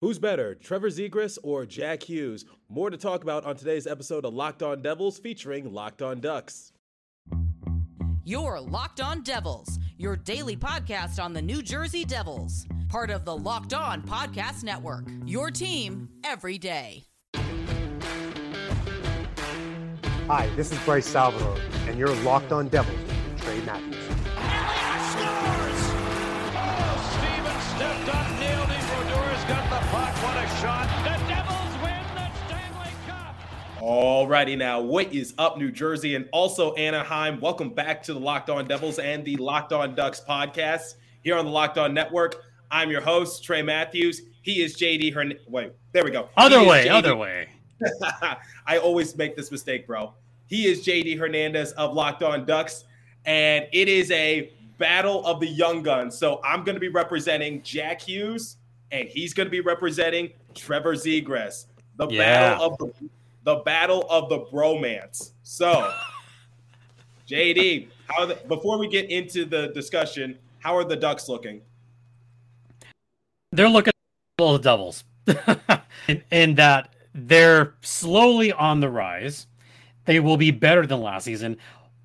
Who's better, Trevor Zegras or Jack Hughes? More to talk about on today's episode of Locked On Devils featuring Locked On Ducks. Your Locked On Devils, your daily podcast on the New Jersey Devils, part of the Locked On Podcast Network. Your team every day. Hi, this is Bryce Salvador, and you're Locked On Devils with Trey Matthews. Puck. What a shot. The Devils win the Stanley Cup. Alrighty now, what is up, New Jersey and also Anaheim? Welcome back to the Locked On Devils and the Locked On Ducks podcast here on the Locked On Network. I'm your host, Trey Matthews. He is JD Hern. Wait, there we go. Other He way, JD other way. I always make this mistake, bro. He is JD Hernandez of Locked On Ducks, and it is a battle of the young guns. So I'm going to be representing Jack Hughes, and he's going to be representing Trevor Zegras. The Yeah. battle of the the battle of the bromance. So, JD, how the, before we get into the discussion, how are the Ducks looking? They're looking at the Devils, in, in that they're slowly on the rise. They will be better than last season.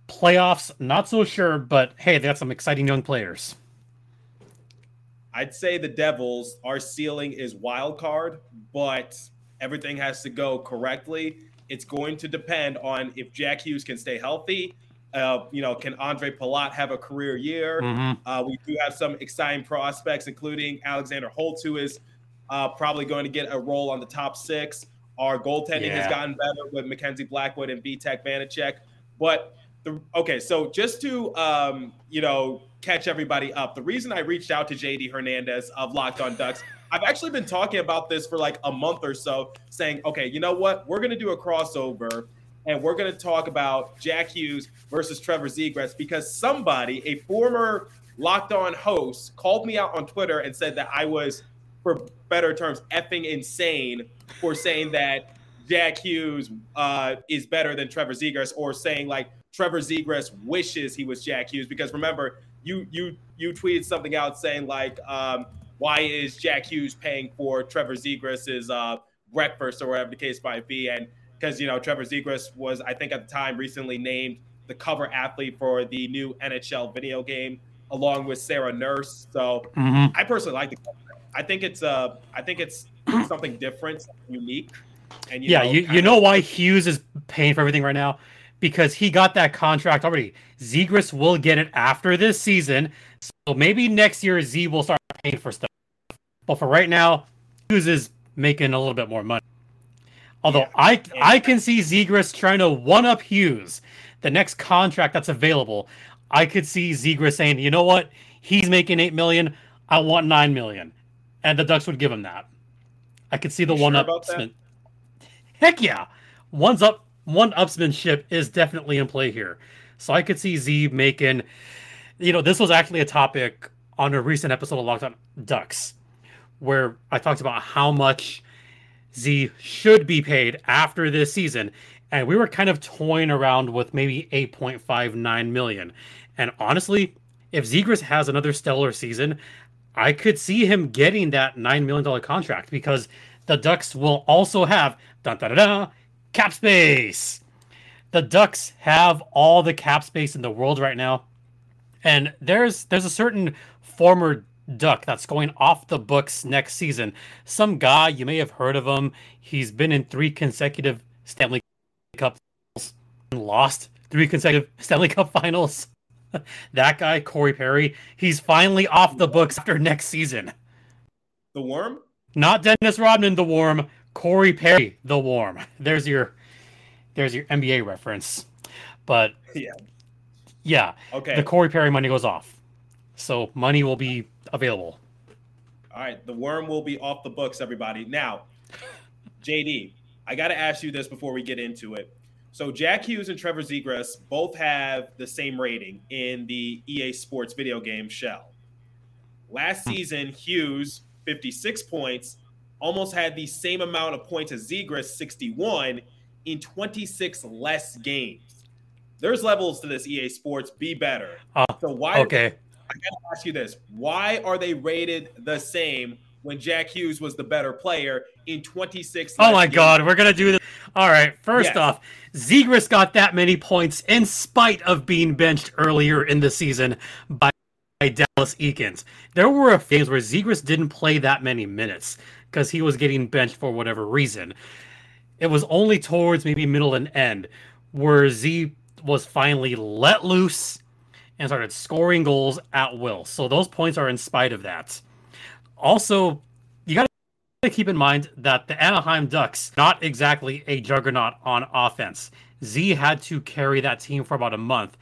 Playoffs, not so sure, but hey, they got some exciting young players. I'd say the Devils, our ceiling is wild card, but everything has to go correctly. It's going to depend on if Jack Hughes can stay healthy. Uh, you know, can Andre Palat have a career year? Mhm. Uh, we do have some exciting prospects, including Alexander Holtz, who is uh, probably going to get a role on the top six. Our goaltending has gotten better with Mackenzie Blackwood and Vitek Vanecek. But the okay, so just to um, you know catch everybody up, the reason I reached out to JD Hernandez of Locked On Ducks, I've actually been talking about this for like a month or so, saying, okay, you know what, we're gonna do a crossover. And we're going to talk about Jack Hughes versus Trevor Zegras because somebody, a former Locked On host, called me out on Twitter and said that I was, for better terms, effing insane for saying that Jack Hughes uh, is better than Trevor Zegras, or saying like Trevor Zegras wishes he was Jack Hughes. Because remember, you you you tweeted something out saying like, um, why is Jack Hughes paying for Trevor Zegras's uh, breakfast or whatever the case might be, and because you know Trevor Zegras was, I think at the time, recently named the cover athlete for the new NHL video game, along with Sarah Nurse. So Mhm. I personally like the. I think it's uh, I think it's something different, something unique, and you yeah, know, you, you know why Hughes is paying for everything right now? Because he got that contract already. Zegras will get it after this season. So maybe next year Z will start paying for stuff. But for right now, Hughes is making a little bit more money. Although Yeah, I and- I can see Zegras trying to one up Hughes. The next contract that's available, I could see Zegras saying, you know what? He's making eight million. I want nine million. And the Ducks would give him that. I could see the one sure about. Heck yeah. One's up one upsmanship is definitely in play here. So I could see Z making you know, this was actually a topic on a recent episode of Locked Ducks, where I talked about how much Z should be paid after this season. And we were kind of toying around with maybe 8.59 million. And honestly, if Zegras has another stellar season, I could see him getting that $9 million contract because the Ducks will also have dun, dun, dun, cap space. The Ducks have all the cap space in the world right now. And there's there's a certain former Duck that's going off the books next season. Some guy, you may have heard of him. He's been in three consecutive Stanley Cup finals and lost three consecutive Stanley Cup finals. that guy, Corey Perry, he's finally off the books after next season. the worm. Not Dennis Rodman, the warm, Corey Perry, the warm. There's your there's your NBA reference. But Yeah. yeah, Okay. the Corey Perry money goes off. So money will be available. All right, the worm will be off the books, everybody. Now, JD, I got to ask you this before we get into it. So, Jack Hughes and Trevor Zegras both have the same rating in the EA Sports video game Shell. Last season, Hughes, 56 points, almost had the same amount of points as Zegras, 61, in 26 less games. There's levels to this EA Sports. Be better. Oh, So, why Okay. I gotta ask you this: Why are they rated the same when Jack Hughes was the better player in 26. Oh my games. God, we're gonna do this. All right, first Yes. off, Zegras got that many points in spite of being benched earlier in the season by Dallas Eakins. There were a few games where Zegras didn't play that many minutes because he was getting benched for whatever reason. It was only towards maybe middle and end where Z was finally let loose and started scoring goals at will. So those points are in spite of that. Also, you got to keep in mind that the Anaheim Ducks not exactly a juggernaut on offense. Z had to carry that team for about a month,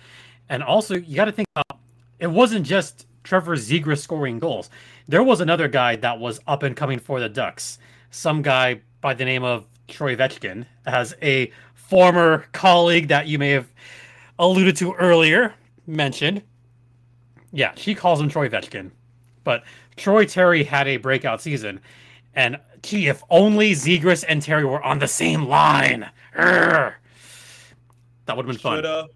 and also you got to think about it wasn't just Trevor Zegras scoring goals. There was another guy that was up and coming for the Ducks. Some guy by the name of Troy Vetchkin, as a former colleague that you may have alluded to earlier mentioned. Yeah, she calls him Troy Vetchkin. But Troy Terry had a breakout season. And gee, if only Zegras and Terry were on the same line. Urgh. That would have been fun. Shoulda,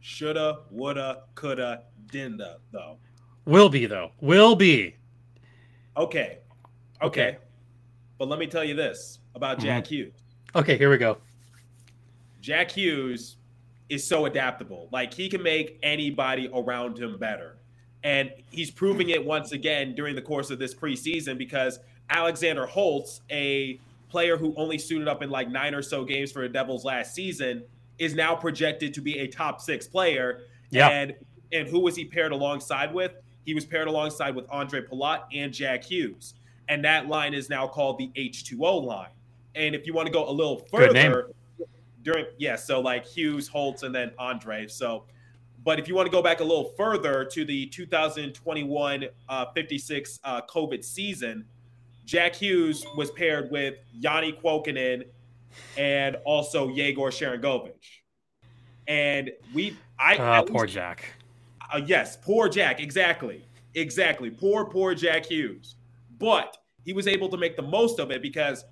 shoulda, woulda, coulda, dinda, though. Will be though. Will be. Okay. Okay. Okay. But let me tell you this about mm-hmm. Jack Hughes. Okay, here we go. Jack Hughes is so adaptable. Like he can make anybody around him better. And he's proving it once again during the course of this preseason because Alexander Holtz, a player who only suited up in like nine or so games for the Devils last season, is now projected to be a top six player. Yeah. And and who was he paired alongside with? He was paired alongside with Andre Palat and Jack Hughes. And that line is now called the H2O line. And if you want to go a little further, during yeah, so like Hughes, Holtz, and then Andre. So, but if you want to go back a little further to the 2021 uh, 56 uh, COVID season, Jack Hughes was paired with Janne Kuokkanen and also Yegor Sharangovich. And we, I, Ah, poor Jack. Uh, yes, poor Jack. Exactly. Exactly. Poor, poor Jack Hughes. But he was able to make the most of it because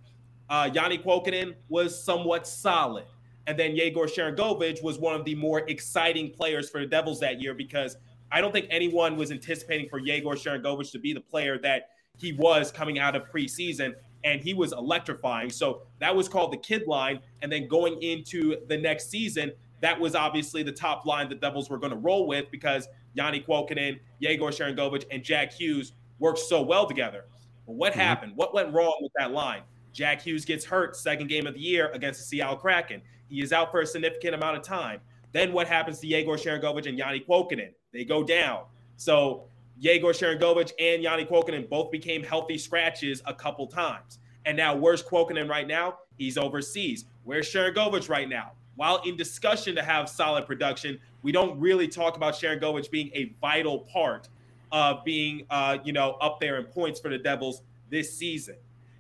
uh, Janne Kuokkanen was somewhat solid. And then Yegor Sharangovich was one of the more exciting players for the Devils that year because I don't think anyone was anticipating for Yegor Sharangovich to be the player that he was coming out of preseason. And he was electrifying. So that was called the kid line. And then going into the next season, that was obviously the top line the Devils were going to roll with because Janne Kuokkanen, Yegor Sharangovich, and Jack Hughes worked so well together. But what Mhm. happened? What went wrong with that line? Jack Hughes gets hurt second game of the year against the Seattle Kraken. He is out for a significant amount of time. Then what happens to Yegor Sharangovich and Janne Kuokkanen? They go down. So Yegor Sharangovich and Janne Kuokkanen both became healthy scratches a couple times. And now where's Kuokkanen right now? He's overseas. Where's Sharangovich right now? While in discussion to have solid production, we don't really talk about Sharangovich being a vital part of being, uh, you know, up there in points for the Devils this season.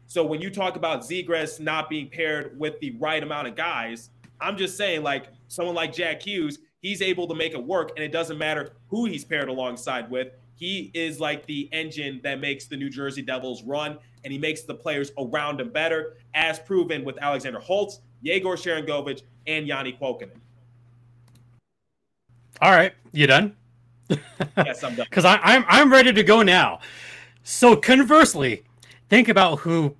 So when you talk about Zegras not being paired with the right amount of guys, I'm just saying, like someone like Jack Hughes, he's able to make it work, and it doesn't matter who he's paired alongside with. He is like the engine that makes the New Jersey Devils run, and he makes the players around him better, as proven with Alexander Holtz, Yegor Sharangovich, and Janne Kuokkanen. All right, you done? Yes, I'm done. Because I'm I'm ready to go now. So conversely, think about who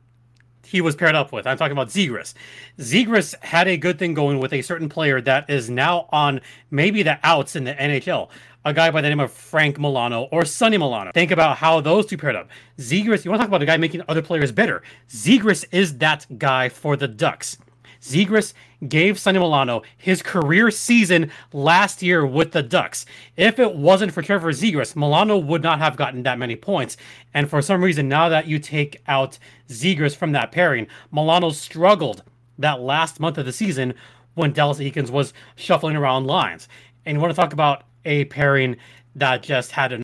he was paired up with. I'm talking about Zegras. Zegras had a good thing going with a certain player that is now on maybe the outs in the NHL. A guy by the name of Frank Milano or Sonny Milano. Think about how those two paired up. Zegras, you want to talk about a guy making other players better. Zegras is that guy for the Ducks. Zegras gave Sonny Milano his career season last year with the Ducks. If it wasn't for Trevor Zegras, Milano would not have gotten that many points. And for some reason, now that you take out Zegras from that pairing, Milano struggled that last month of the season when Dallas Eakins was shuffling around lines. And you want to talk about a pairing that just had an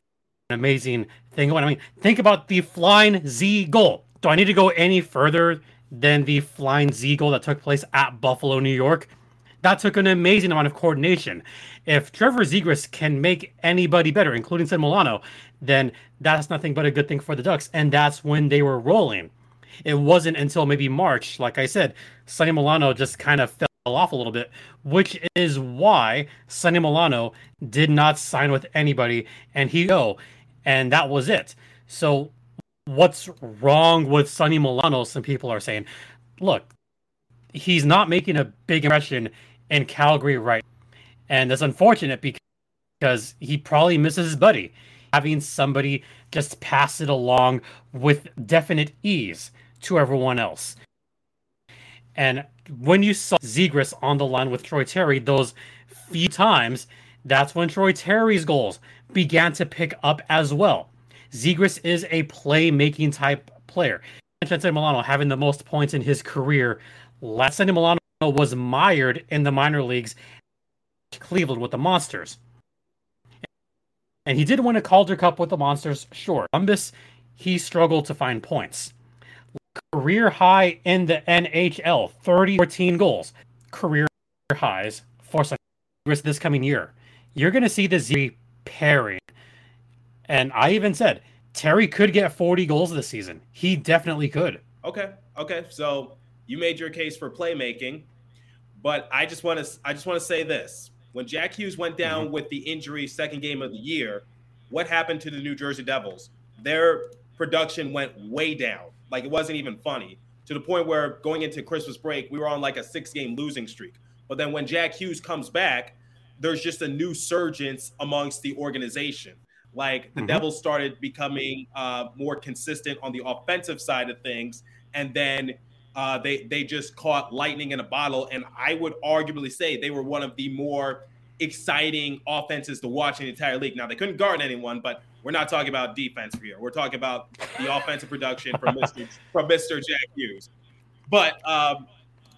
amazing thing going. I mean, think about the flying Z goal. Do I need to go any further than the flying Z goal that took place at Buffalo, New York? That took an amazing amount of coordination. If Trevor Zegras can make anybody better, including Sid Milano, then that's nothing but a good thing for the Ducks. And that's when they were rolling. It wasn't until maybe March, like I said, Sonny Milano just kind of fell off a little bit, which is why Sonny Milano did not sign with anybody and he go, and that was it. So what's wrong with Sonny Milano? Some people are saying, look, he's not making a big impression in Calgary right. And that's unfortunate because he probably misses his buddy. Having somebody just pass it along with definite ease to everyone else. And when you saw Zegras on the line with Troy Terry those few times, that's when Troy Terry's goals began to pick up as well. Zegras is a playmaking type player. Sonny Milano having the most points in his career. Last Milano was mired in the minor leagues, Cleveland with the Monsters. And he did win a Calder Cup with the Monsters, sure. Columbus, he struggled to find points. Career high in the NHL, 30 14 goals. Career highs for Zegras this coming year. You're going to see the Z pairing and I even said Terry could get 40 goals this season. He definitely could. Okay. Okay. So you made your case for playmaking, but I just want to I just want to say this. When Jack Hughes went down mm-hmm. with the injury second game of the year, what happened to the New Jersey Devils? Their production went way down. Like it wasn't even funny. To the point where going into Christmas break, we were on like a six game losing streak. But then when Jack Hughes comes back, there's just a new surgence amongst the organization. Like the mm-hmm. Devils started becoming uh, more consistent on the offensive side of things, and then uh, they they just caught lightning in a bottle. And I would arguably say they were one of the more exciting offenses to watch in the entire league. Now they couldn't guard anyone, but we're not talking about defense here. We're talking about the offensive production from Mr. from Mr. Jack Hughes. But um,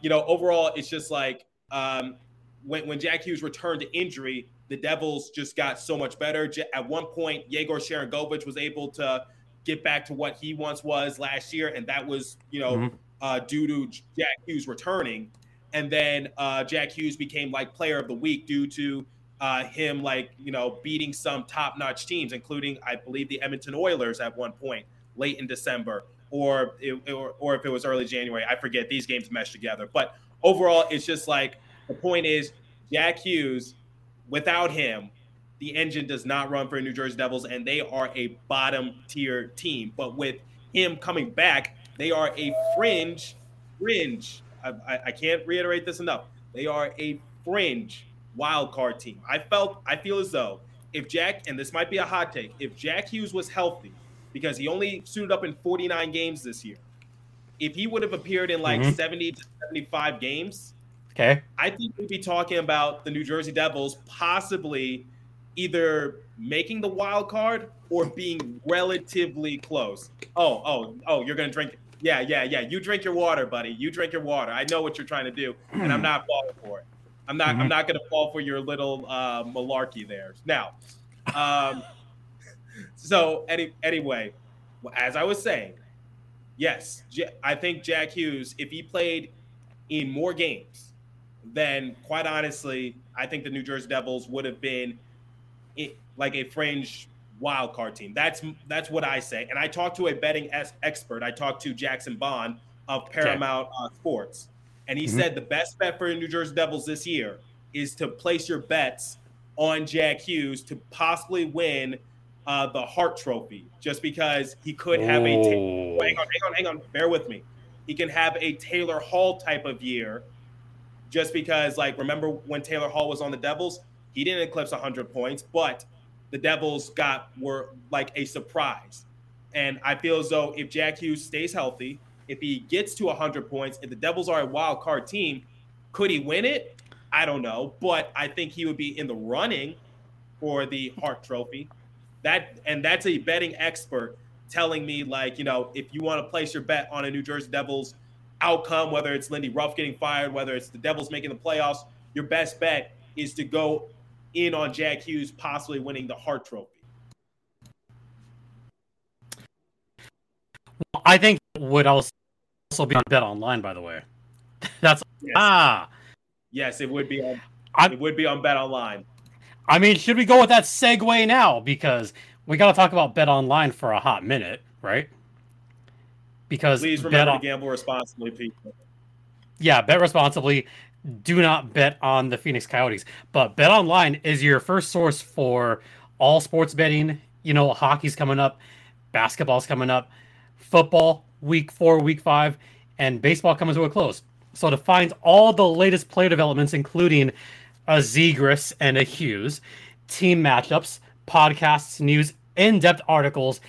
you know, overall, it's just like um, when when Jack Hughes returned to injury, the Devils just got so much better. At one point, Yegor Sharangovich was able to get back to what he once was last year, and that was, you know, mm-hmm. uh, due to Jack Hughes returning. And then uh, Jack Hughes became like player of the week due to uh, him, like, you know, beating some top notch teams, including, I believe, the Edmonton Oilers at one point late in December, or, it, or, or if it was early January. I forget. These games mesh together. But overall, it's just like the point is Jack Hughes without him, the engine does not run for New Jersey Devils, and they are a bottom tier team. But with him coming back, they are a fringe, fringe. I, I, I can't reiterate this enough. They are a fringe wild card team. I felt, I feel as though if Jack, and this might be a hot take, if Jack Hughes was healthy, because he only suited up in 49 games this year, if he would have appeared in like mm-hmm. 70 to 75 games, Okay. I think we'd be talking about the New Jersey Devils possibly either making the wild card or being relatively close. Oh, oh, oh, you're gonna drink. Yeah, yeah, yeah. You drink your water, buddy. You drink your water. I know what you're trying to do, and I'm not falling for it. I'm not. Mm-hmm. I'm not gonna fall for your little uh, malarkey there. Now, um, so any anyway, as I was saying, yes, I think Jack Hughes, if he played in more games then quite honestly, I think the New Jersey Devils would have been like a fringe wild card team. That's that's what I say. And I talked to a betting expert. I talked to Jackson Bond of Paramount uh, Sports, and he mm-hmm. said the best bet for the New Jersey Devils this year is to place your bets on Jack Hughes to possibly win uh, the Hart Trophy, just because he could have a. Ta- hang on, hang on, hang on. Bear with me. He can have a Taylor Hall type of year just because, like, remember when Taylor Hall was on the Devils? He didn't eclipse 100 points, but the Devils got were like a surprise. And I feel as though if Jack Hughes stays healthy, if he gets to 100 points, if the Devils are a wild card team, could he win it? I don't know, but I think he would be in the running for the Hart Trophy. That and that's a betting expert telling me like, you know, if you want to place your bet on a New Jersey Devils outcome, whether it's Lindy Ruff getting fired, whether it's the Devils making the playoffs, your best bet is to go in on Jack Hughes possibly winning the Hart Trophy. I think would also be on Bet Online, by the way. That's yes. ah, yes, it would be on. I'm, it would be on Bet Online. I mean, should we go with that segue now because we got to talk about Bet Online for a hot minute, right? Because please remember on, to gamble responsibly, people. Yeah, bet responsibly. Do not bet on the Phoenix Coyotes, but Bet Online is your first source for all sports betting. You know, hockey's coming up, basketball's coming up. football, week four, week five, and baseball coming to a close. So to find all the latest player developments, including a Zegras and a Hughes, team matchups, podcasts, news, in-depth articles,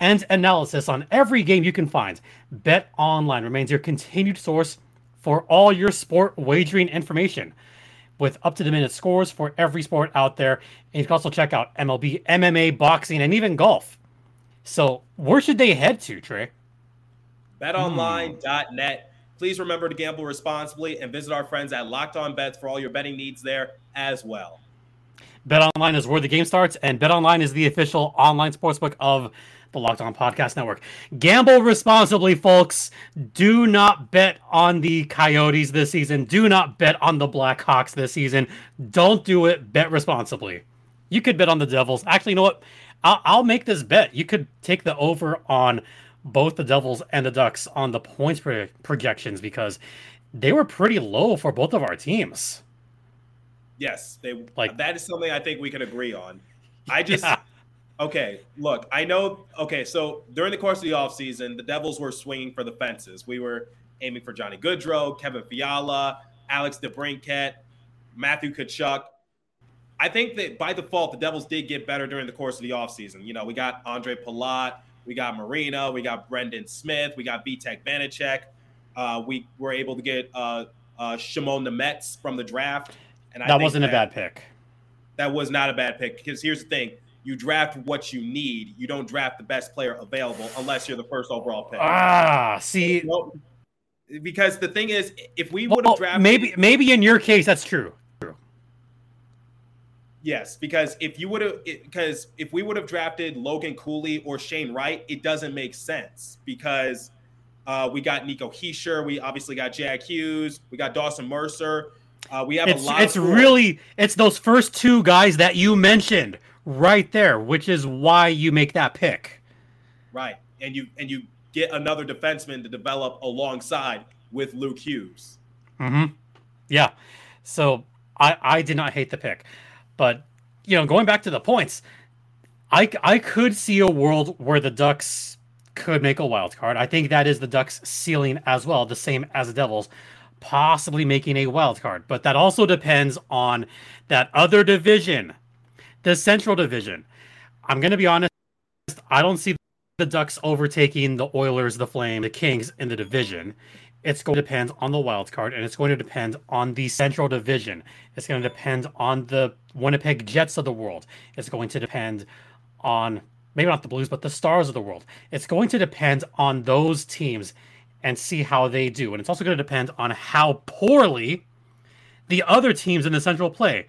and analysis on every game you can find, Bet Online remains your continued source for all your sport wagering information with up to the minute scores for every sport out there. And you can also check out MLB, MMA, boxing, and even golf. So, where should they head to, Trey? BetOnline.net. Please remember to gamble responsibly and visit our friends at Locked On Bets for all your betting needs there as well. BetOnline is where the game starts, and BetOnline is the official online sportsbook of the Locked On Podcast Network. Gamble responsibly, folks. Do not bet on the Coyotes this season. Do not bet on the Blackhawks this season. Don't do it. Bet responsibly. You could bet on the Devils. Actually, you know what? I'll, I'll make this bet. You could take the over on both the Devils and the Ducks on the points pro- projections because they were pretty low for both of our teams. Yes, they like that is something I think we can agree on. I just yeah. Okay, look, I know okay, so during the course of the offseason, the Devils were swinging for the fences. We were aiming for Johnny Gaudreau, Kevin Fiala, Alex DeBrincat, Matthew Tkachuk. I think that by default, the Devils did get better during the course of the offseason. You know, we got Andre Palat, we got Marino, we got Brendan Smith, we got Vitek Vanecek. Uh, we were able to get uh, uh, Shimon Nemec from the draft. And that wasn't that, a bad pick. That was not a bad pick because here's the thing: you draft what you need. You don't draft the best player available unless you're the first overall pick. Ah, see. because the thing is, if we would have well, drafted, maybe maybe in your case that's true. True. Yes, because if you would have, because if we would have drafted Logan Cooley or Shane Wright, it doesn't make sense because uh, we got Nico Hischier, we obviously got Jack Hughes, we got Dawson Mercer. Uh, we have it's, a lot. It's really it's those first two guys that you mentioned right there, which is why you make that pick. Right, and you and you get another defenseman to develop alongside with Luke Hughes. Hmm. Yeah. So I I did not hate the pick, but you know going back to the points, I I could see a world where the Ducks could make a wild card. I think that is the Ducks' ceiling as well, the same as the Devils possibly making a wild card. But that also depends on that other division, the Central Division. I'm going to be honest, I don't see the Ducks overtaking the Oilers, the Flame, the Kings in the division. It's going to depend on the wild card, and it's going to depend on the Central Division. It's going to depend on the Winnipeg Jets of the world. It's going to depend on maybe not the Blues, but the Stars of the world. It's going to depend on those teams and see how they do. And it's also going to depend on how poorly the other teams in the Central play.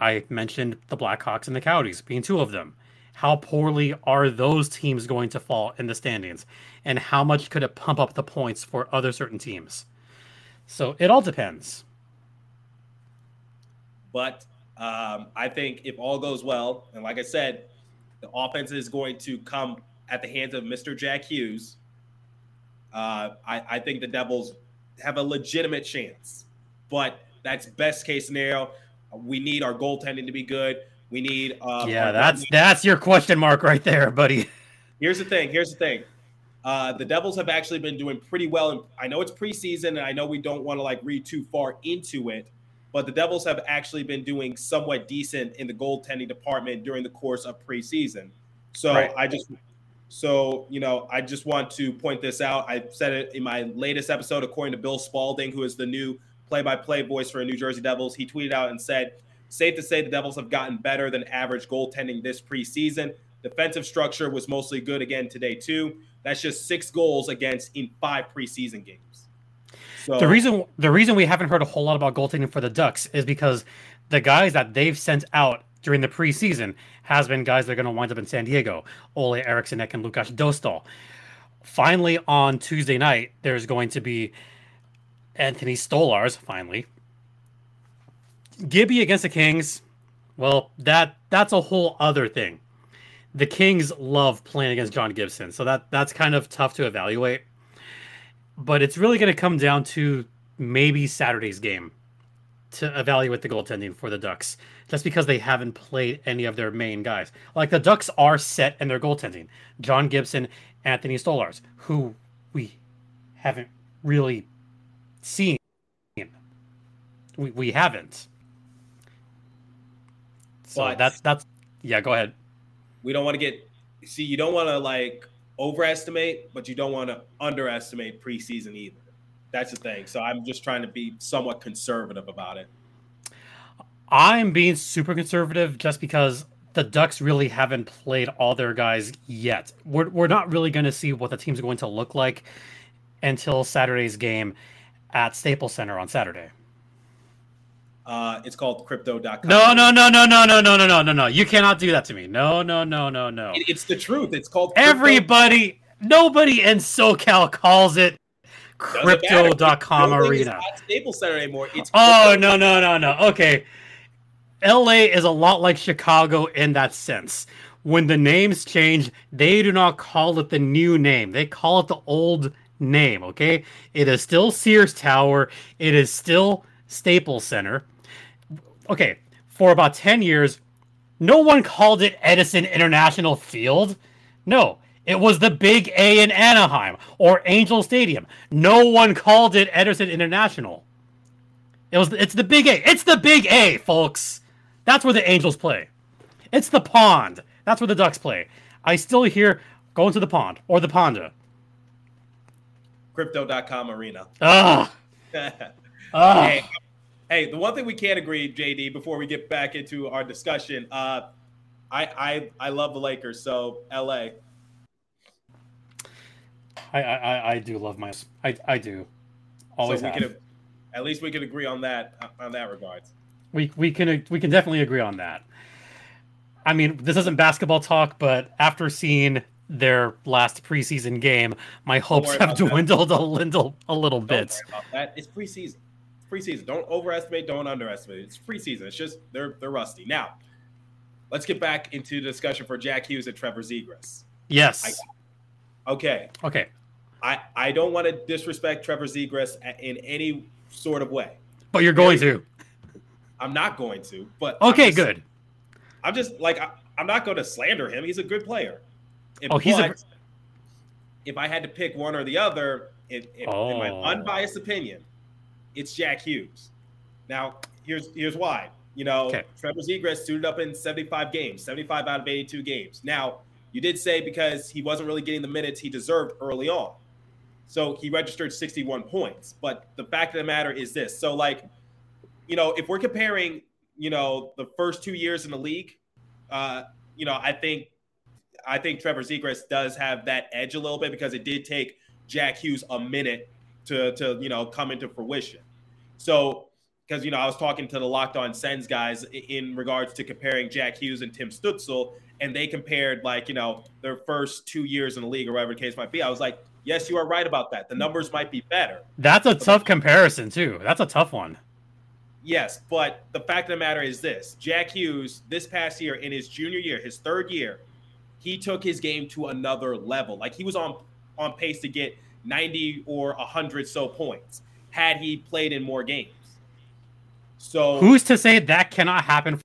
I mentioned the Blackhawks and the Coyotes being two of them. How poorly are those teams going to fall in the standings? And how much could it pump up the points for other certain teams? So it all depends. But um, I think if all goes well, and like I said, the offense is going to come at the hands of Mr. Jack Hughes uh, I, I think the Devils have a legitimate chance, but that's best case scenario. We need our goaltending to be good. We need. Um, yeah, that's that's your question mark right there, buddy. Here's the thing. Here's the thing. Uh, the Devils have actually been doing pretty well. And I know it's preseason, and I know we don't want to like read too far into it, but the Devils have actually been doing somewhat decent in the goaltending department during the course of preseason. So right. I just so, you know, I just want to point this out. I said it in my latest episode, according to Bill Spalding, who is the new play by play voice for New Jersey Devils. He tweeted out and said, Safe to say the Devils have gotten better than average goaltending this preseason. Defensive structure was mostly good again today, too. That's just six goals against in five preseason games. So, the reason the reason we haven't heard a whole lot about goaltending for the Ducks is because the guys that they've sent out during the preseason has been guys that are going to wind up in San Diego, Olle Eriksson and Lukas Dostal. Finally, on Tuesday night, there's going to be Anthony Stolarz, finally. Gibby against the Kings, well, that that's a whole other thing. The Kings love playing against John Gibson, so that that's kind of tough to evaluate. But it's really going to come down to maybe Saturday's game to evaluate the goaltending for the Ducks just because they haven't played any of their main guys. Like the Ducks are set in their goaltending. John Gibson, Anthony Stolarz, who we haven't really seen. We, we haven't. So But- that's that's yeah, go ahead. we don't want to get see you don't want to like overestimate but you don't want to underestimate preseason either that's the thing so i'm just trying to be somewhat conservative about it I'm being super conservative just because the Ducks really haven't played all their guys yet. We're, we're not really going to see what the team's going to look like until Saturday's game at Staples Center on Saturday. uh it's called crypto.com No, no, no, no, no, no, no, no, no, no, no. You cannot do that to me. No, no, no, no, no. It- it's the truth it's called crypto- Everybody, nobody in SoCal calls it Doesn't matter. Crypto.com Building is Arena. not Staples Center anymore it's Oh no no no no. Okay. LA is a lot like Chicago in that sense. When the names change, they do not call it the new name. They call it the old name, okay? It is still Sears Tower. It is still Staples Center. Okay, for about 10 years, no one called it Edison International Field. No, it was the Big A in Anaheim or Angel Stadium. No one called it Edison International. It was it's the Big A. It's the Big A, folks. That's where the Angels play. It's the pond. That's where the Ducks play. I still hear going to the pond or the ponda. crypto.com arena Ah, ah. hey, hey, the one thing we can't agree, JD, before we get back into our discussion, uh, I I I love the Lakers, so LA. I, I I- I do love my I I do. Always so we have. can at least we can agree on that on that regards. We we can we can definitely agree on that. I mean, this isn't basketball talk, but after seeing their last preseason game, my hopes have about that. dwindled a little a little Don't bit. worry about that. It's preseason. It's preseason. Don't overestimate. Don't underestimate. It's preseason. It's just they're they're rusty. Now, let's get back into the discussion for Jack Hughes and Trevor Zegras. Yes. Okay, Okay. I I don't want to disrespect Trevor Zegras in any sort of way. But you're going to. I'm not going to. But I'm Okay, just- good. I'm just like I, I'm not going to slander him. He's a good player. If, Oh, he's a- if I had to pick one or the other, in, in, in my Oh. unbiased opinion, it's Jack Hughes. Now, here's here's why. You know, Okay. Trevor Zegras suited up in 75 games, 75 out of 82 games. Now, you did say because he wasn't really getting the minutes he deserved early on. So he registered 61 points. But the fact of the matter is this. So, like, you know, if we're comparing, you know, the first two years in the league, uh, you know, I think I think Trevor Zegras does have that edge a little bit because it did take Jack Hughes a minute to to you know come into fruition. So because you know I was talking to the Locked On Sens guys in regards to comparing Jack Hughes and Tim Stützle, and they compared like you know their first two years in the league or whatever the case might be. I was like, yes, you are right about that. The numbers might be better. That's a tough comparison too. That's a tough one. Yes, but the fact of the matter is this: Jack Hughes, this past year in his junior year, his third year, he took his game to another level. Like he was on on pace to get 90 or 100 so points had he played in more games. So Who's to say that cannot happen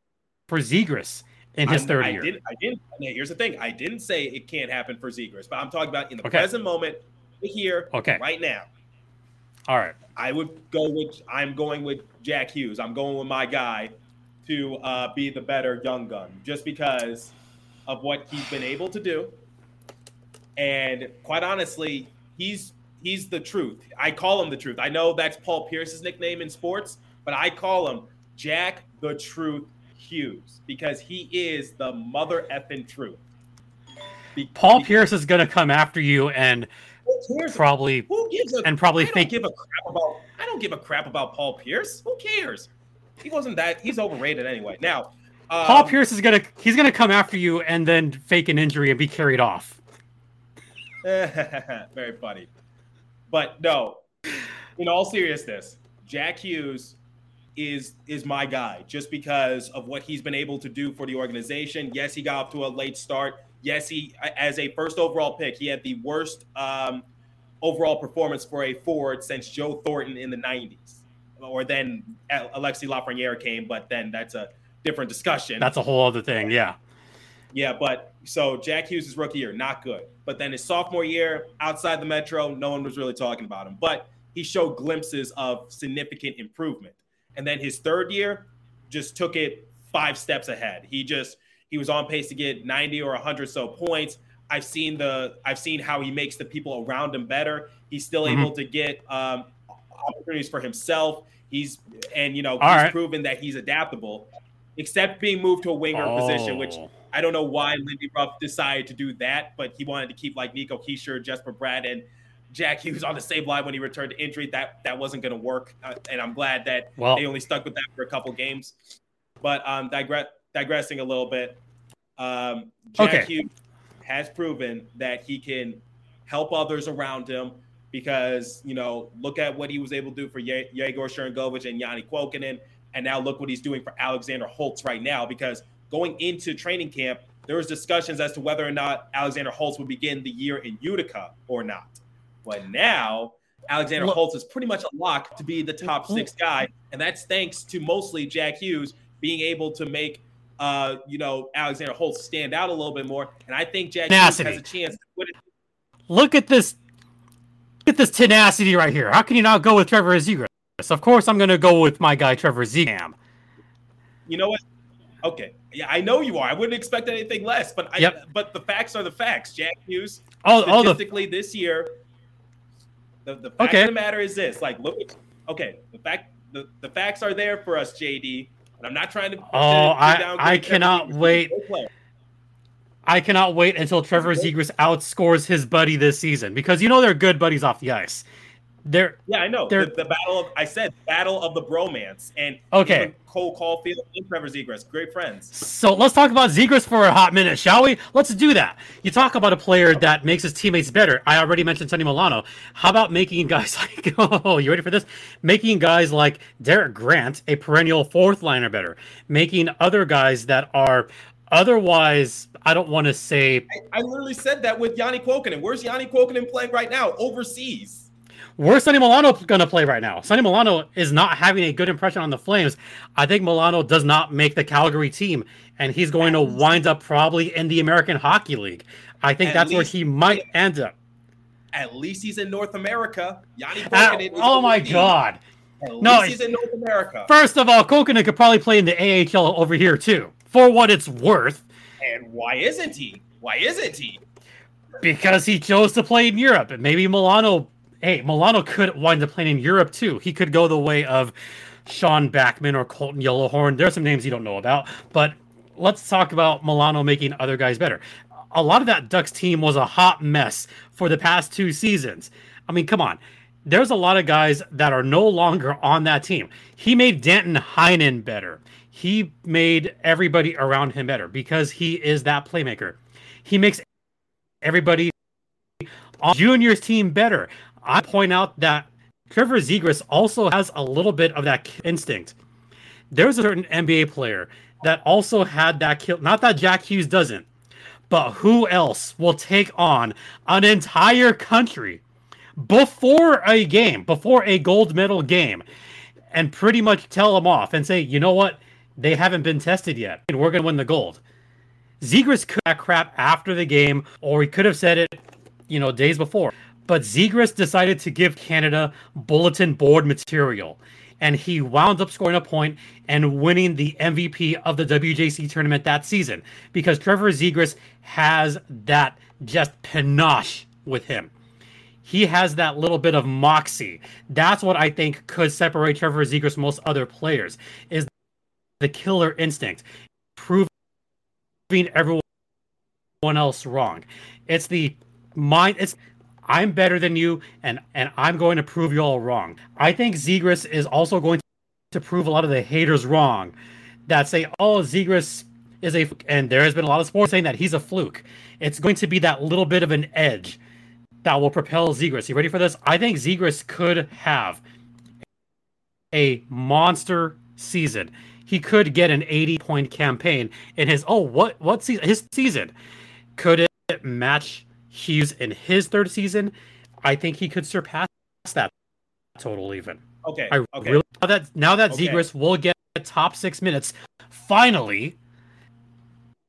for Zegras in his I'm- third I year? Didn't, I didn't. Here's the thing: I didn't say it can't happen for Zegras, but I'm talking about in the Okay. present moment, here, Okay. right now. All right. I would go with. I'm going with Jack Hughes. I'm going with my guy to uh, be the better young gun, just because of what he's been able to do. And quite honestly, he's he's the truth. I call him the truth. I know that's Paul Pierce's nickname in sports, but I call him Jack the Truth Hughes because he is the mother effing truth. Be- Paul be- Pierce is gonna come after you and probably Who gives a and probably I don't think give a crap about I don't give a crap about Paul Pierce. Who cares? He wasn't that he's overrated anyway. Now um, Paul Pierce is gonna he's gonna come after you and then fake an injury and be carried off. very funny. But no, in all seriousness, Jack Hughes is is my guy just because of what he's been able to do for the organization. Yes, he got off to a late start. Yes, he as a first overall pick, he had the worst um, overall performance for a forward since Joe Thornton in the 90s. or then Alexis Lafreniere came, but then that's a different discussion. That's a whole other thing. Yeah. Yeah, but so Jack Hughes' rookie year, not good. But then his sophomore year, outside the Metro, no one was really talking about him. But he showed glimpses of significant improvement. And then his third year just took it five steps ahead. He just he was on pace to get 90 or 100 so points. I've seen the I've seen how he makes the people around him better. He's still mm-hmm. able to get um, opportunities for himself. He's and you know All he's right. proven that he's adaptable, except being moved to a winger oh. position, which oh. I don't know why Lindy Ruff decided to do that, but he wanted to keep like Nico Hischier, Jesper Bratt, and Jack Hughes on the same line when he returned to injury. That that wasn't going to work, uh, and I'm glad that well, they only stuck with that for a couple games. But um, digress, digressing a little bit, um, Jack okay. Hughes has proven that he can help others around him because you know look at what he was able to do for Ye- Yegor Sharangovich and Janne Kuokkanen, and now look what he's doing for Alexander Holtz right now because going into training camp, there was discussions as to whether or not Alexander Holtz would begin the year in Utica or not. But now Alexander Look, Holtz is pretty much a lock to be the top six guy, and that's thanks to mostly Jack Hughes being able to make uh, you know Alexander Holtz stand out a little bit more. And I think Jack tenacity. Hughes has a chance. Look at this. Look at this tenacity right here. How can you not go with Trevor Zegras? Of course, I'm going to go with my guy Trevor Zegam. You know what? Okay, yeah, I know you are. I wouldn't expect anything less, but I, yep. but the facts are the facts. Jack Hughes, oh, statistically, oh, the... this year, the, the fact okay. of the matter is this: like, look, okay, the fact the, the facts are there for us, JD. And I'm not trying to. Oh, to I I cannot wait. I cannot wait until Trevor Zegras outscores his buddy this season because you know they're good buddies off the ice. They're yeah, I know the, the, battle of I said battle of the bromance and okay, Cole Caufield and Trevor Zegras, great friends. So let's talk about Zegras for a hot minute, shall we? Let's do that. You talk about a player that makes his teammates better. I already mentioned Sonny Milano. How about making guys like oh, you ready for this? Making guys like Derek Grant a perennial fourth liner better. Making other guys that are otherwise I don't want to say. I, I, literally said that with Janne Kuokkanen. Where's Janne Kuokkanen playing right now? Overseas. Where's Sonny Milano going to play right now? Sonny Milano is not having a good impression on the Flames. I think Milano does not make the Calgary team, and he's going to wind up probably in the American Hockey League. I think at that's where he might end up. At least he's in North America. Janne uh, Oh my God. At no, he's in North America. First of all, Kuokkanen could probably play in the AHL over here too, for what it's worth. And why isn't he? Why isn't he? Because he chose to play in Europe, and maybe Milano hey, Milano could wind up playing in Europe too. He could go the way of Sean Backman or Colton Yellowhorn. There are some names you don't know about, but let's talk about Milano making other guys better. A lot of that Ducks team was a hot mess for the past two seasons. I mean, come on. There's a lot of guys that are no longer on that team. He made Danton Heinen better. He made everybody around him better because he is that playmaker. He makes everybody on juniors team better. I point out that Trevor Zegras also has a little bit of that instinct. There's a certain NBA player that also had that kill. Not that Jack Hughes doesn't, but who else will take on an entire country before a game, before a gold medal game, and pretty much tell them off and say, you know what? They haven't been tested yet, and we're going to win the gold. Zegras could that crap after the game, or he could have said it, you know, days before. But Zegras decided to give Canada bulletin board material, and he wound up scoring a point and winning the MVP of the WJC tournament that season because Trevor Zegras has that just panache with him. He has that little bit of moxie. That's what I think could separate Trevor Zegras from most other players is the killer instinct, proving everyone else wrong. It's the mind. It's I'm better than you, and and I'm going to prove you all wrong. I think Zegras is also going to prove a lot of the haters wrong that say, oh, Zegras is a, and there has been a lot of sports saying that he's a fluke. It's going to be that little bit of an edge that will propel Zegras. You ready for this? I think Zegras could have a monster season. He could get an 80 point campaign in his oh what what season his season could it match Hughes in his third season, I think he could surpass that total even. Okay. I okay. really that now that Okay. Zegras will get the top six minutes, finally.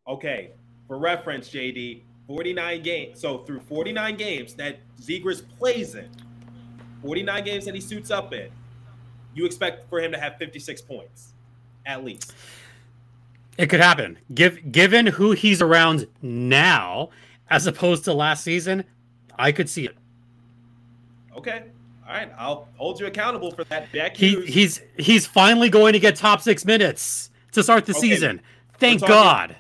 Okay, for reference, JD, 49 games. So through 49 games that Zegras plays in, 49 games that he suits up in, you expect for him to have 56 points, at least. It could happen. Give given who he's around now, as opposed to last season, I could see it. Okay, all right, I'll hold you accountable for that. Jack He he's he's finally going to get top six minutes to start the Okay, season. Thank talking- God.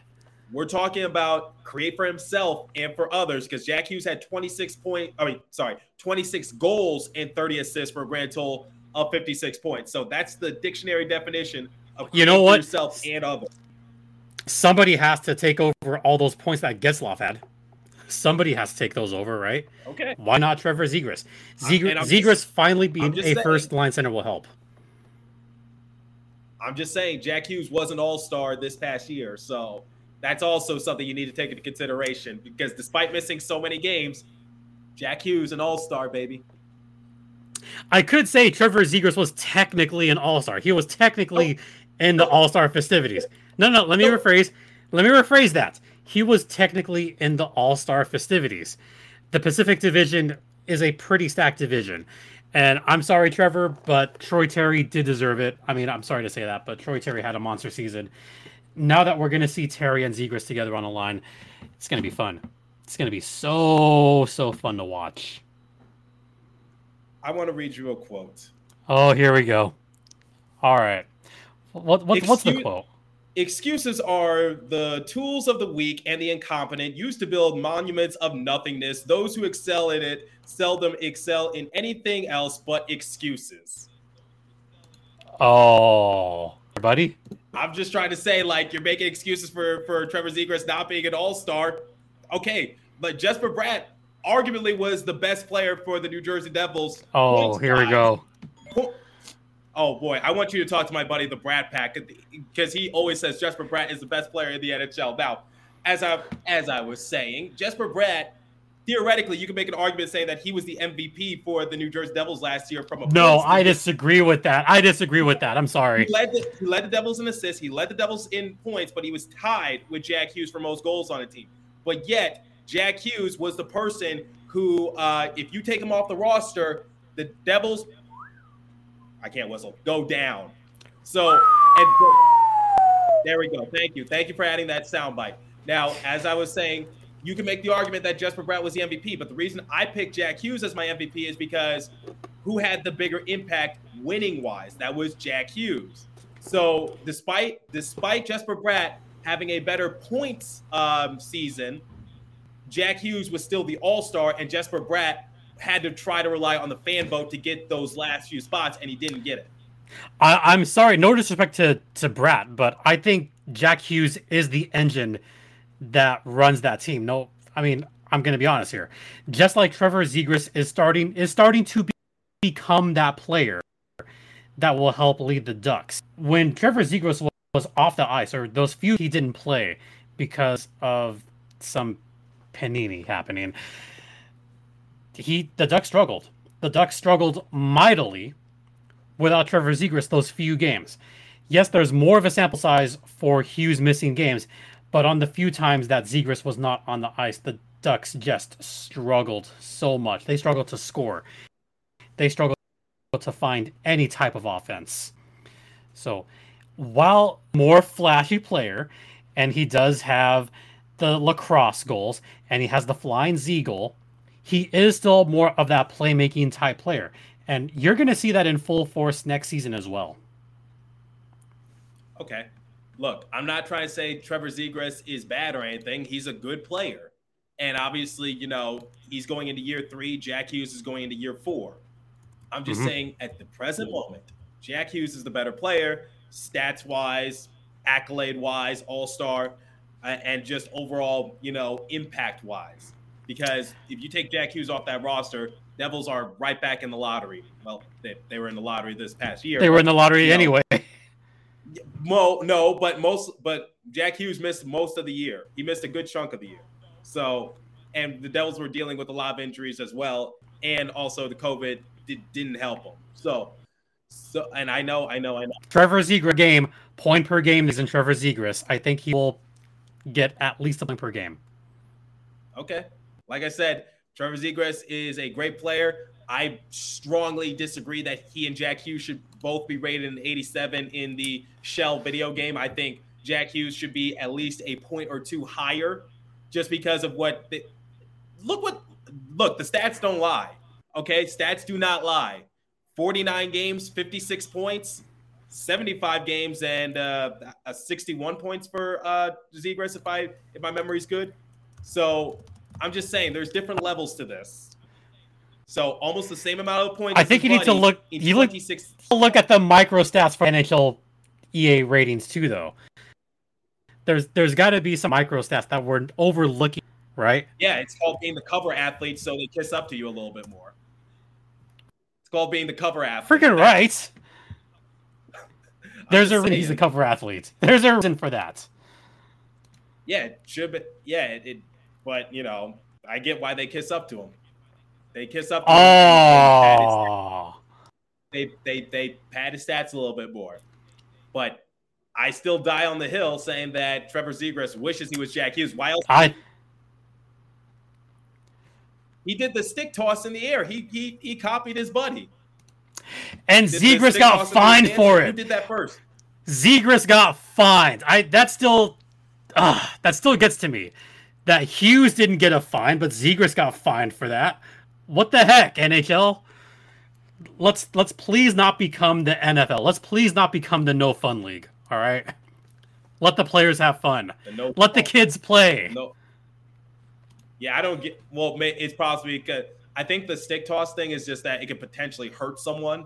we're talking about create for himself and for others because Jack Hughes had 26 point. I mean, sorry, 26 goals and 30 assists for a grand total of 56 points. So that's the dictionary definition of You know what? yourself and others. Somebody has to take over all those points that Getzlaf had. Somebody has to take those over, right? Okay. Why not Trevor Zegras? Zegras, Zegras finally being a saying. first line center will help. I'm just saying Jack Hughes was an all-star this past year. So that's also something you need to take into consideration because despite missing so many games, Jack Hughes an all-star, baby. I could say Trevor Zegras was technically an all star. He was technically in the all star festivities. No, no, let me rephrase. Let me rephrase that. He was technically in the all star festivities. The Pacific Division is a pretty stacked division. And I'm sorry, Trevor, but Troy Terry did deserve it. I mean, I'm sorry to say that, but Troy Terry had a monster season. Now that we're going to see Terry and Zegras together on a line, it's going to be fun. It's going to be so, so fun to watch. I want to read you a quote. Oh, here we go. All right. What, what what's the quote? Excuses are the tools of the weak and the incompetent used to build monuments of nothingness. Those who excel in it seldom excel in anything else but excuses. Oh, buddy. I'm just trying to say, like, you're making excuses for for Trevor Zegras not being an All Star. Okay, but Jesper Bratt arguably was the best player for the New Jersey Devils. Oh, here we go. Oh boy, I want you to talk to my buddy the Brad Pack because he always says Jesper Bratt is the best player in the NHL. Now, as I as I was saying, Jesper Bratt, theoretically, you can make an argument saying that he was the MVP for the New Jersey Devils last year from a No, I disagree with that. I disagree with that. I'm sorry. He led, the, he led the Devils in assists. He led the Devils in points, but he was tied with Jack Hughes for most goals on a team. But yet, Jack Hughes was the person who, uh, if you take him off the roster, the Devils, I can't whistle, go down. So, and there we go. Thank you. Thank you for adding that soundbite. Now, as I was saying, you can make the argument that Jesper Bratt was the MVP, but the reason I picked Jack Hughes as my MVP is because who had the bigger impact winning wise? That was Jack Hughes. So despite despite Jesper Bratt having a better points um, season, Jack Hughes was still the All Star, and Jesper Bratt had to try to rely on the fan vote to get those last few spots, and he didn't get it. I, I'm sorry. No disrespect to to Bratt, but I think Jack Hughes is the engine that runs that team. No, I mean I'm going to be honest here. Just like Trevor Zegras is starting is starting to be, become that player that will help lead the Ducks. When Trevor Zegras was, was off the ice, or those few he didn't play because of some panini happening, he the Ducks struggled. The Ducks struggled mightily without Trevor Zegras those few games. Yes, there's more of a sample size for Hughes missing games, but on the few times that Zegras was not on the ice, the Ducks just struggled so much. They struggled to score. They struggled to find any type of offense. So, while more flashy player, and he does have the lacrosse goals, and he has the flying Z goal, he is still more of that playmaking type player. And you're going to see that in full force next season as well. Okay. Look, I'm not trying to say Trevor Zegras is bad or anything. He's a good player. And obviously, you know, he's going into year three. Jack Hughes is going into year four. I'm just Mhm. saying at the present moment, Jack Hughes is the better player, stats wise, accolade wise, all star, uh, and just overall, you know, impact wise. Because if you take Jack Hughes off that roster, Devils are right back in the lottery. Well, they, they were in the lottery this past year. They were in the lottery you know, anyway. Mo, no, but most, but Jack Hughes missed most of the year. He missed a good chunk of the year. So, and the Devils were dealing with a lot of injuries as well, and also the COVID did, didn't help them. So, So, and I know, I know, I know. Trevor Zegras game, point per game is in Trevor Zegras. I think he will get at least a point per game. Okay. Like I said, Trevor Zegras is a great player. I strongly disagree that he and Jack Hughes should both be rated an 87 in the Shell video game. I think Jack Hughes should be at least a point or two higher just because of what the, look what look, the stats don't lie. Okay, stats do not lie. 49 games, 56 points, 75 games and uh, 61 points for uh Zegras if I if my memory's good. So, I'm just saying there's different levels to this. So almost the same amount of points. I think you need to look. You look. Look at the micro stats for NHL EA ratings too, though. There's there's got to be some micro stats that we're overlooking, right? Yeah, it's called being the cover athlete, so they kiss up to you a little bit more. It's called being the cover athlete. Freaking right. There's a reason he's a cover athlete. There's a reason for that. Yeah, it should be. Yeah, it, it. But you know, I get why they kiss up to him. They kiss up. Oh. They they they pad his stats a little bit more, but I still die on the hill saying that Trevor Zegras wishes he was Jack Hughes. Why else? I. He did the stick toss in the air. He he he copied his buddy. And Zegras got fined for it. Who did that first? Zegras got fined. I that still, uh, that still gets to me. That Hughes didn't get a fine, but Zegras got fined for that. What the heck, NHL? Let's let's please not become the NFL. Let's please not become the no fun league. All right. Let the players have fun. The no Let the kids play. No. Yeah, I don't get. Well, it's possibly because I think the stick toss thing is just that it could potentially hurt someone,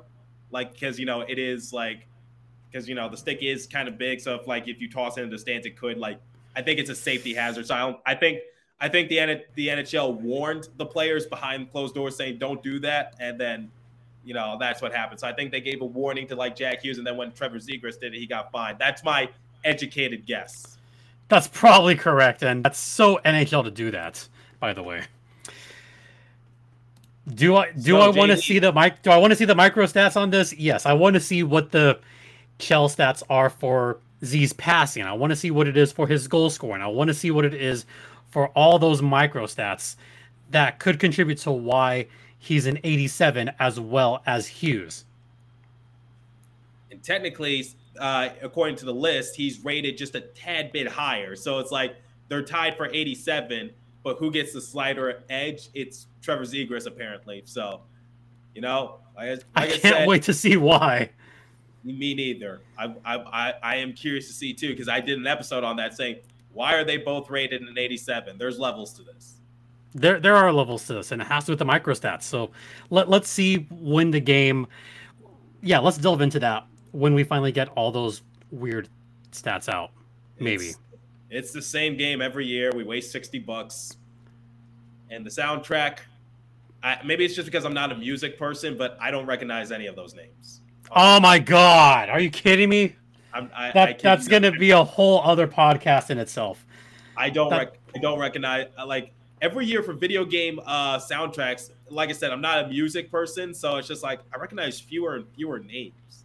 like because you know it is like because you know the stick is kind of big. So if like if you toss it into the stands, it could like I think it's a safety hazard. So I don't. I think I think the the NHL warned the players behind closed doors saying don't do that, and then you know that's what happened. So I think they gave a warning to like Jack Hughes, and then when Trevor Zegras did it, he got fined. That's my educated guess. That's probably correct, and that's so NHL to do that. By the way, do I do so, I want to see the mic? Do I want to see the micro stats on this? Yes, I want to see what the shell stats are for Z's passing. I want to see what it is for his goal scoring. I want to see what it is for all those micro stats that could contribute to why he's an 87 as well as Hughes. And technically, uh, according to the list, he's rated just a tad bit higher. So it's like they're tied for 87, but who gets the slider edge? It's Trevor Zegras, apparently. So, you know, like, like I can't I said, wait to see why. Me neither. I, I, I, am curious to see too because I did an episode on that saying why are they both rated an 87? There's levels to this. There, there are levels to this, and it has to do with the microstats. So let, let's see when the game. Yeah, let's delve into that when we finally get all those weird stats out. Maybe. It's, it's the same game every year. We waste 60 bucks. And the soundtrack, I, maybe it's just because I'm not a music person, but I don't recognize any of those names. Oh my god! Are you kidding me? I'm, I, that, that's going to be a whole other podcast in itself. I don't that, rec- I don't recognize like every year for video game uh, soundtracks. Like I said, I'm not a music person, so it's just like I recognize fewer and fewer names.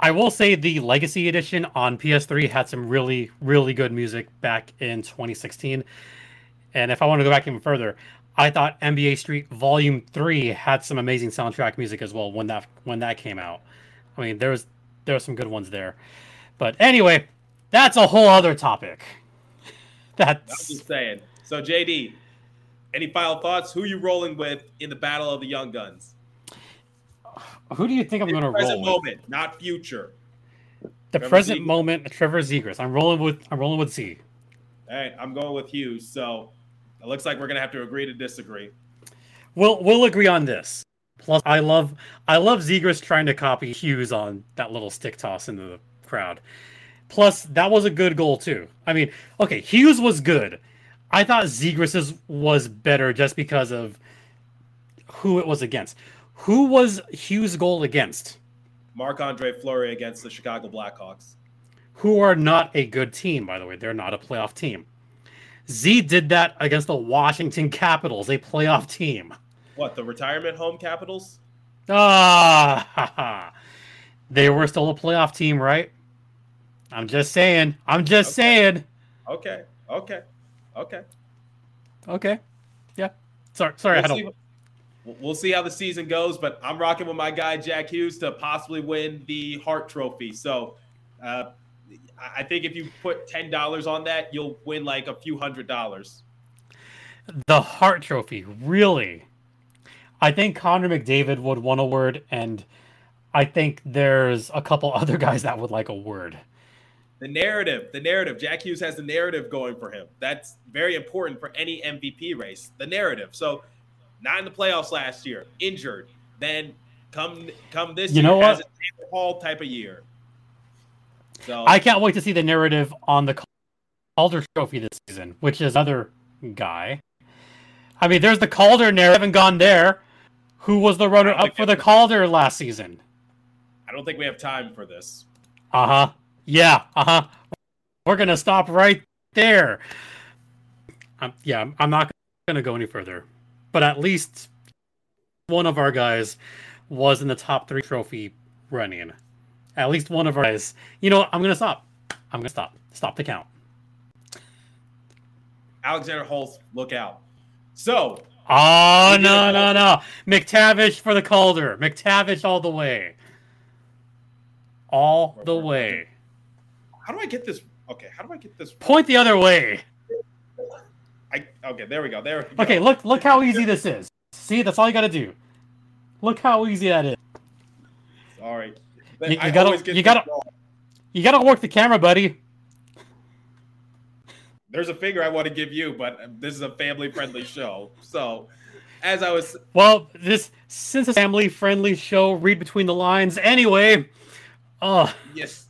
I will say the Legacy Edition on PS3 had some really, really good music back in 2016. And if I want to go back even further, I thought NBA Street Volume Three had some amazing soundtrack music as well when that when that came out. I mean, there was there are some good ones there. But anyway, that's a whole other topic. That's I'm just saying. So JD, any final thoughts? Who you rolling with in the battle of the young guns? Who do you think I'm going to roll? Present moment, not future. The Trevor present Z. moment, Trevor Zegras. I'm rolling with. I'm rolling with Z. All right, I'm going with Hughes. So it looks like we're going to have to agree to disagree. We'll we'll agree on this. Plus, I love I love Zegras trying to copy Hughes on that little stick toss into the crowd. Plus, that was a good goal too. I mean, okay, Hughes was good. I thought Zegras's was better just because of who it was against. Who was Hughes' goal against? Marc Andre Fleury against the Chicago Blackhawks. Who are not a good team, by the way. They're not a playoff team. Z did that against the Washington Capitals, a playoff team. What the retirement home Capitals? Ah, they were still a playoff team, right? I'm just saying. I'm just Okay. saying. Okay. Okay. Okay. Okay. Yeah. Sorry. Sorry. I We'll don't. see, we'll- we'll see how the season goes, but I'm rocking with my guy Jack Hughes to possibly win the Hart Trophy. So, uh, I think if you put ten dollars on that, you'll win like a few hundred dollars. The Hart Trophy, really? I think Connor McDavid would want a word, and I think there's a couple other guys that would like a word. The narrative, the narrative. Jack Hughes has the narrative going for him. That's very important for any MVP race. The narrative. So, not in the playoffs last year, injured. Then come come this You year know has what? Hall type of year. So I can't wait to see the narrative on the Calder Trophy this season, which is other guy. I mean, there's the Calder narrative. Haven't gone there. Who was the runner up for the Calder last season? I don't think we have time for this. Uh huh. Yeah. Uh huh. We're gonna stop right there. Um, yeah, I'm- I'm not gonna go any further, but at least one of our guys was in the top three trophy running. At least one of our guys. You know, what? I'm gonna stop. I'm gonna stop. Stop the count. Alexander Holtz, look out. So, Oh no no no! McTavish for the Calder. McTavish all the way. All the way. how do I get this? Okay, how do I get this? Point the other way. I okay, there we go. There we go. Okay, look look how easy this is. See, that's all you gotta do. Look how easy that is. Sorry. You- you gotta- you gotta- wrong. You gotta work the camera, buddy. There's a finger I want to give you, but this is a family-friendly show. So, as I was Well, this since a family friendly show, read between the lines. Anyway, uh Yes.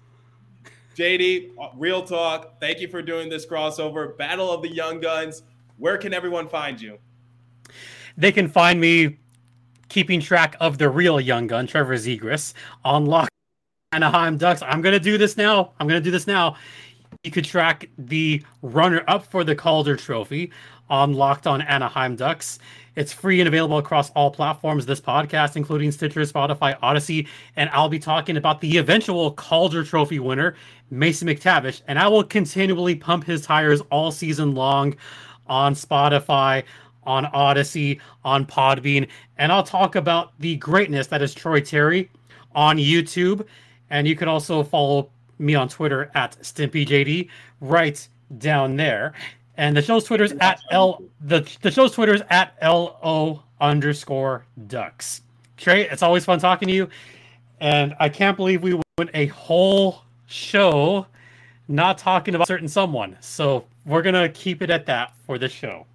JD, uh, real talk. Thank you for doing this crossover. Battle of the Young Guns. Where can everyone find you? they can find me keeping track of the real young gun, Trevor Zegras, on Lock Anaheim Ducks. I'm gonna do this now. I'm gonna do this now. You could track the runner up for the Calder Trophy on Locked on Anaheim Ducks. It's free and available across all platforms. This podcast, including Stitcher, Spotify, Audacy, and I'll be talking about the eventual Calder Trophy winner, Mason McTavish, and I will continually pump his tires all season long on Spotify, on Audacy, on Podbean, and I'll talk about the greatness that is Troy Terry on YouTube. And you can also follow me on Twitter at StimpyJD right down there. And the show's Twitter's at L the the show's Twitter's at LO underscore ducks. Trey, it's always fun talking to you. And I can't believe we went a whole show not talking about certain someone. So we're gonna keep it at that for this show.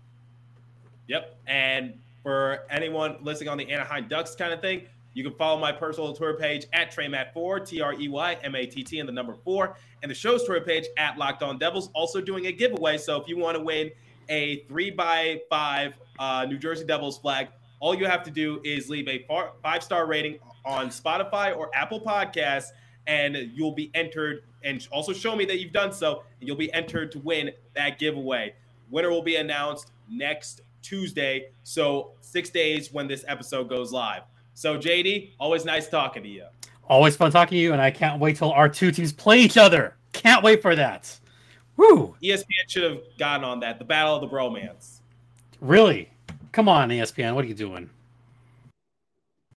Yep. And for anyone listening on the Anaheim Ducks kind of thing, you can follow my personal Twitter page at TreyMatt4, T R E Y M A T T, and the number four, and the show's Twitter page at Locked On Devils. Also doing a giveaway. So if you want to win a three by five uh, New Jersey Devils flag, all you have to do is leave a five star rating on Spotify or Apple Podcasts, and you'll be entered. And also show me that you've done so, and you'll be entered to win that giveaway. Winner will be announced next Tuesday. So six days when this episode goes live. So JD, always nice talking to you. Always fun talking to you, and I can't wait till our two teams play each other. Can't wait for that. Woo! ESPN should have gotten on that. The battle of the bromance. Really? Come on, ESPN. What are you doing?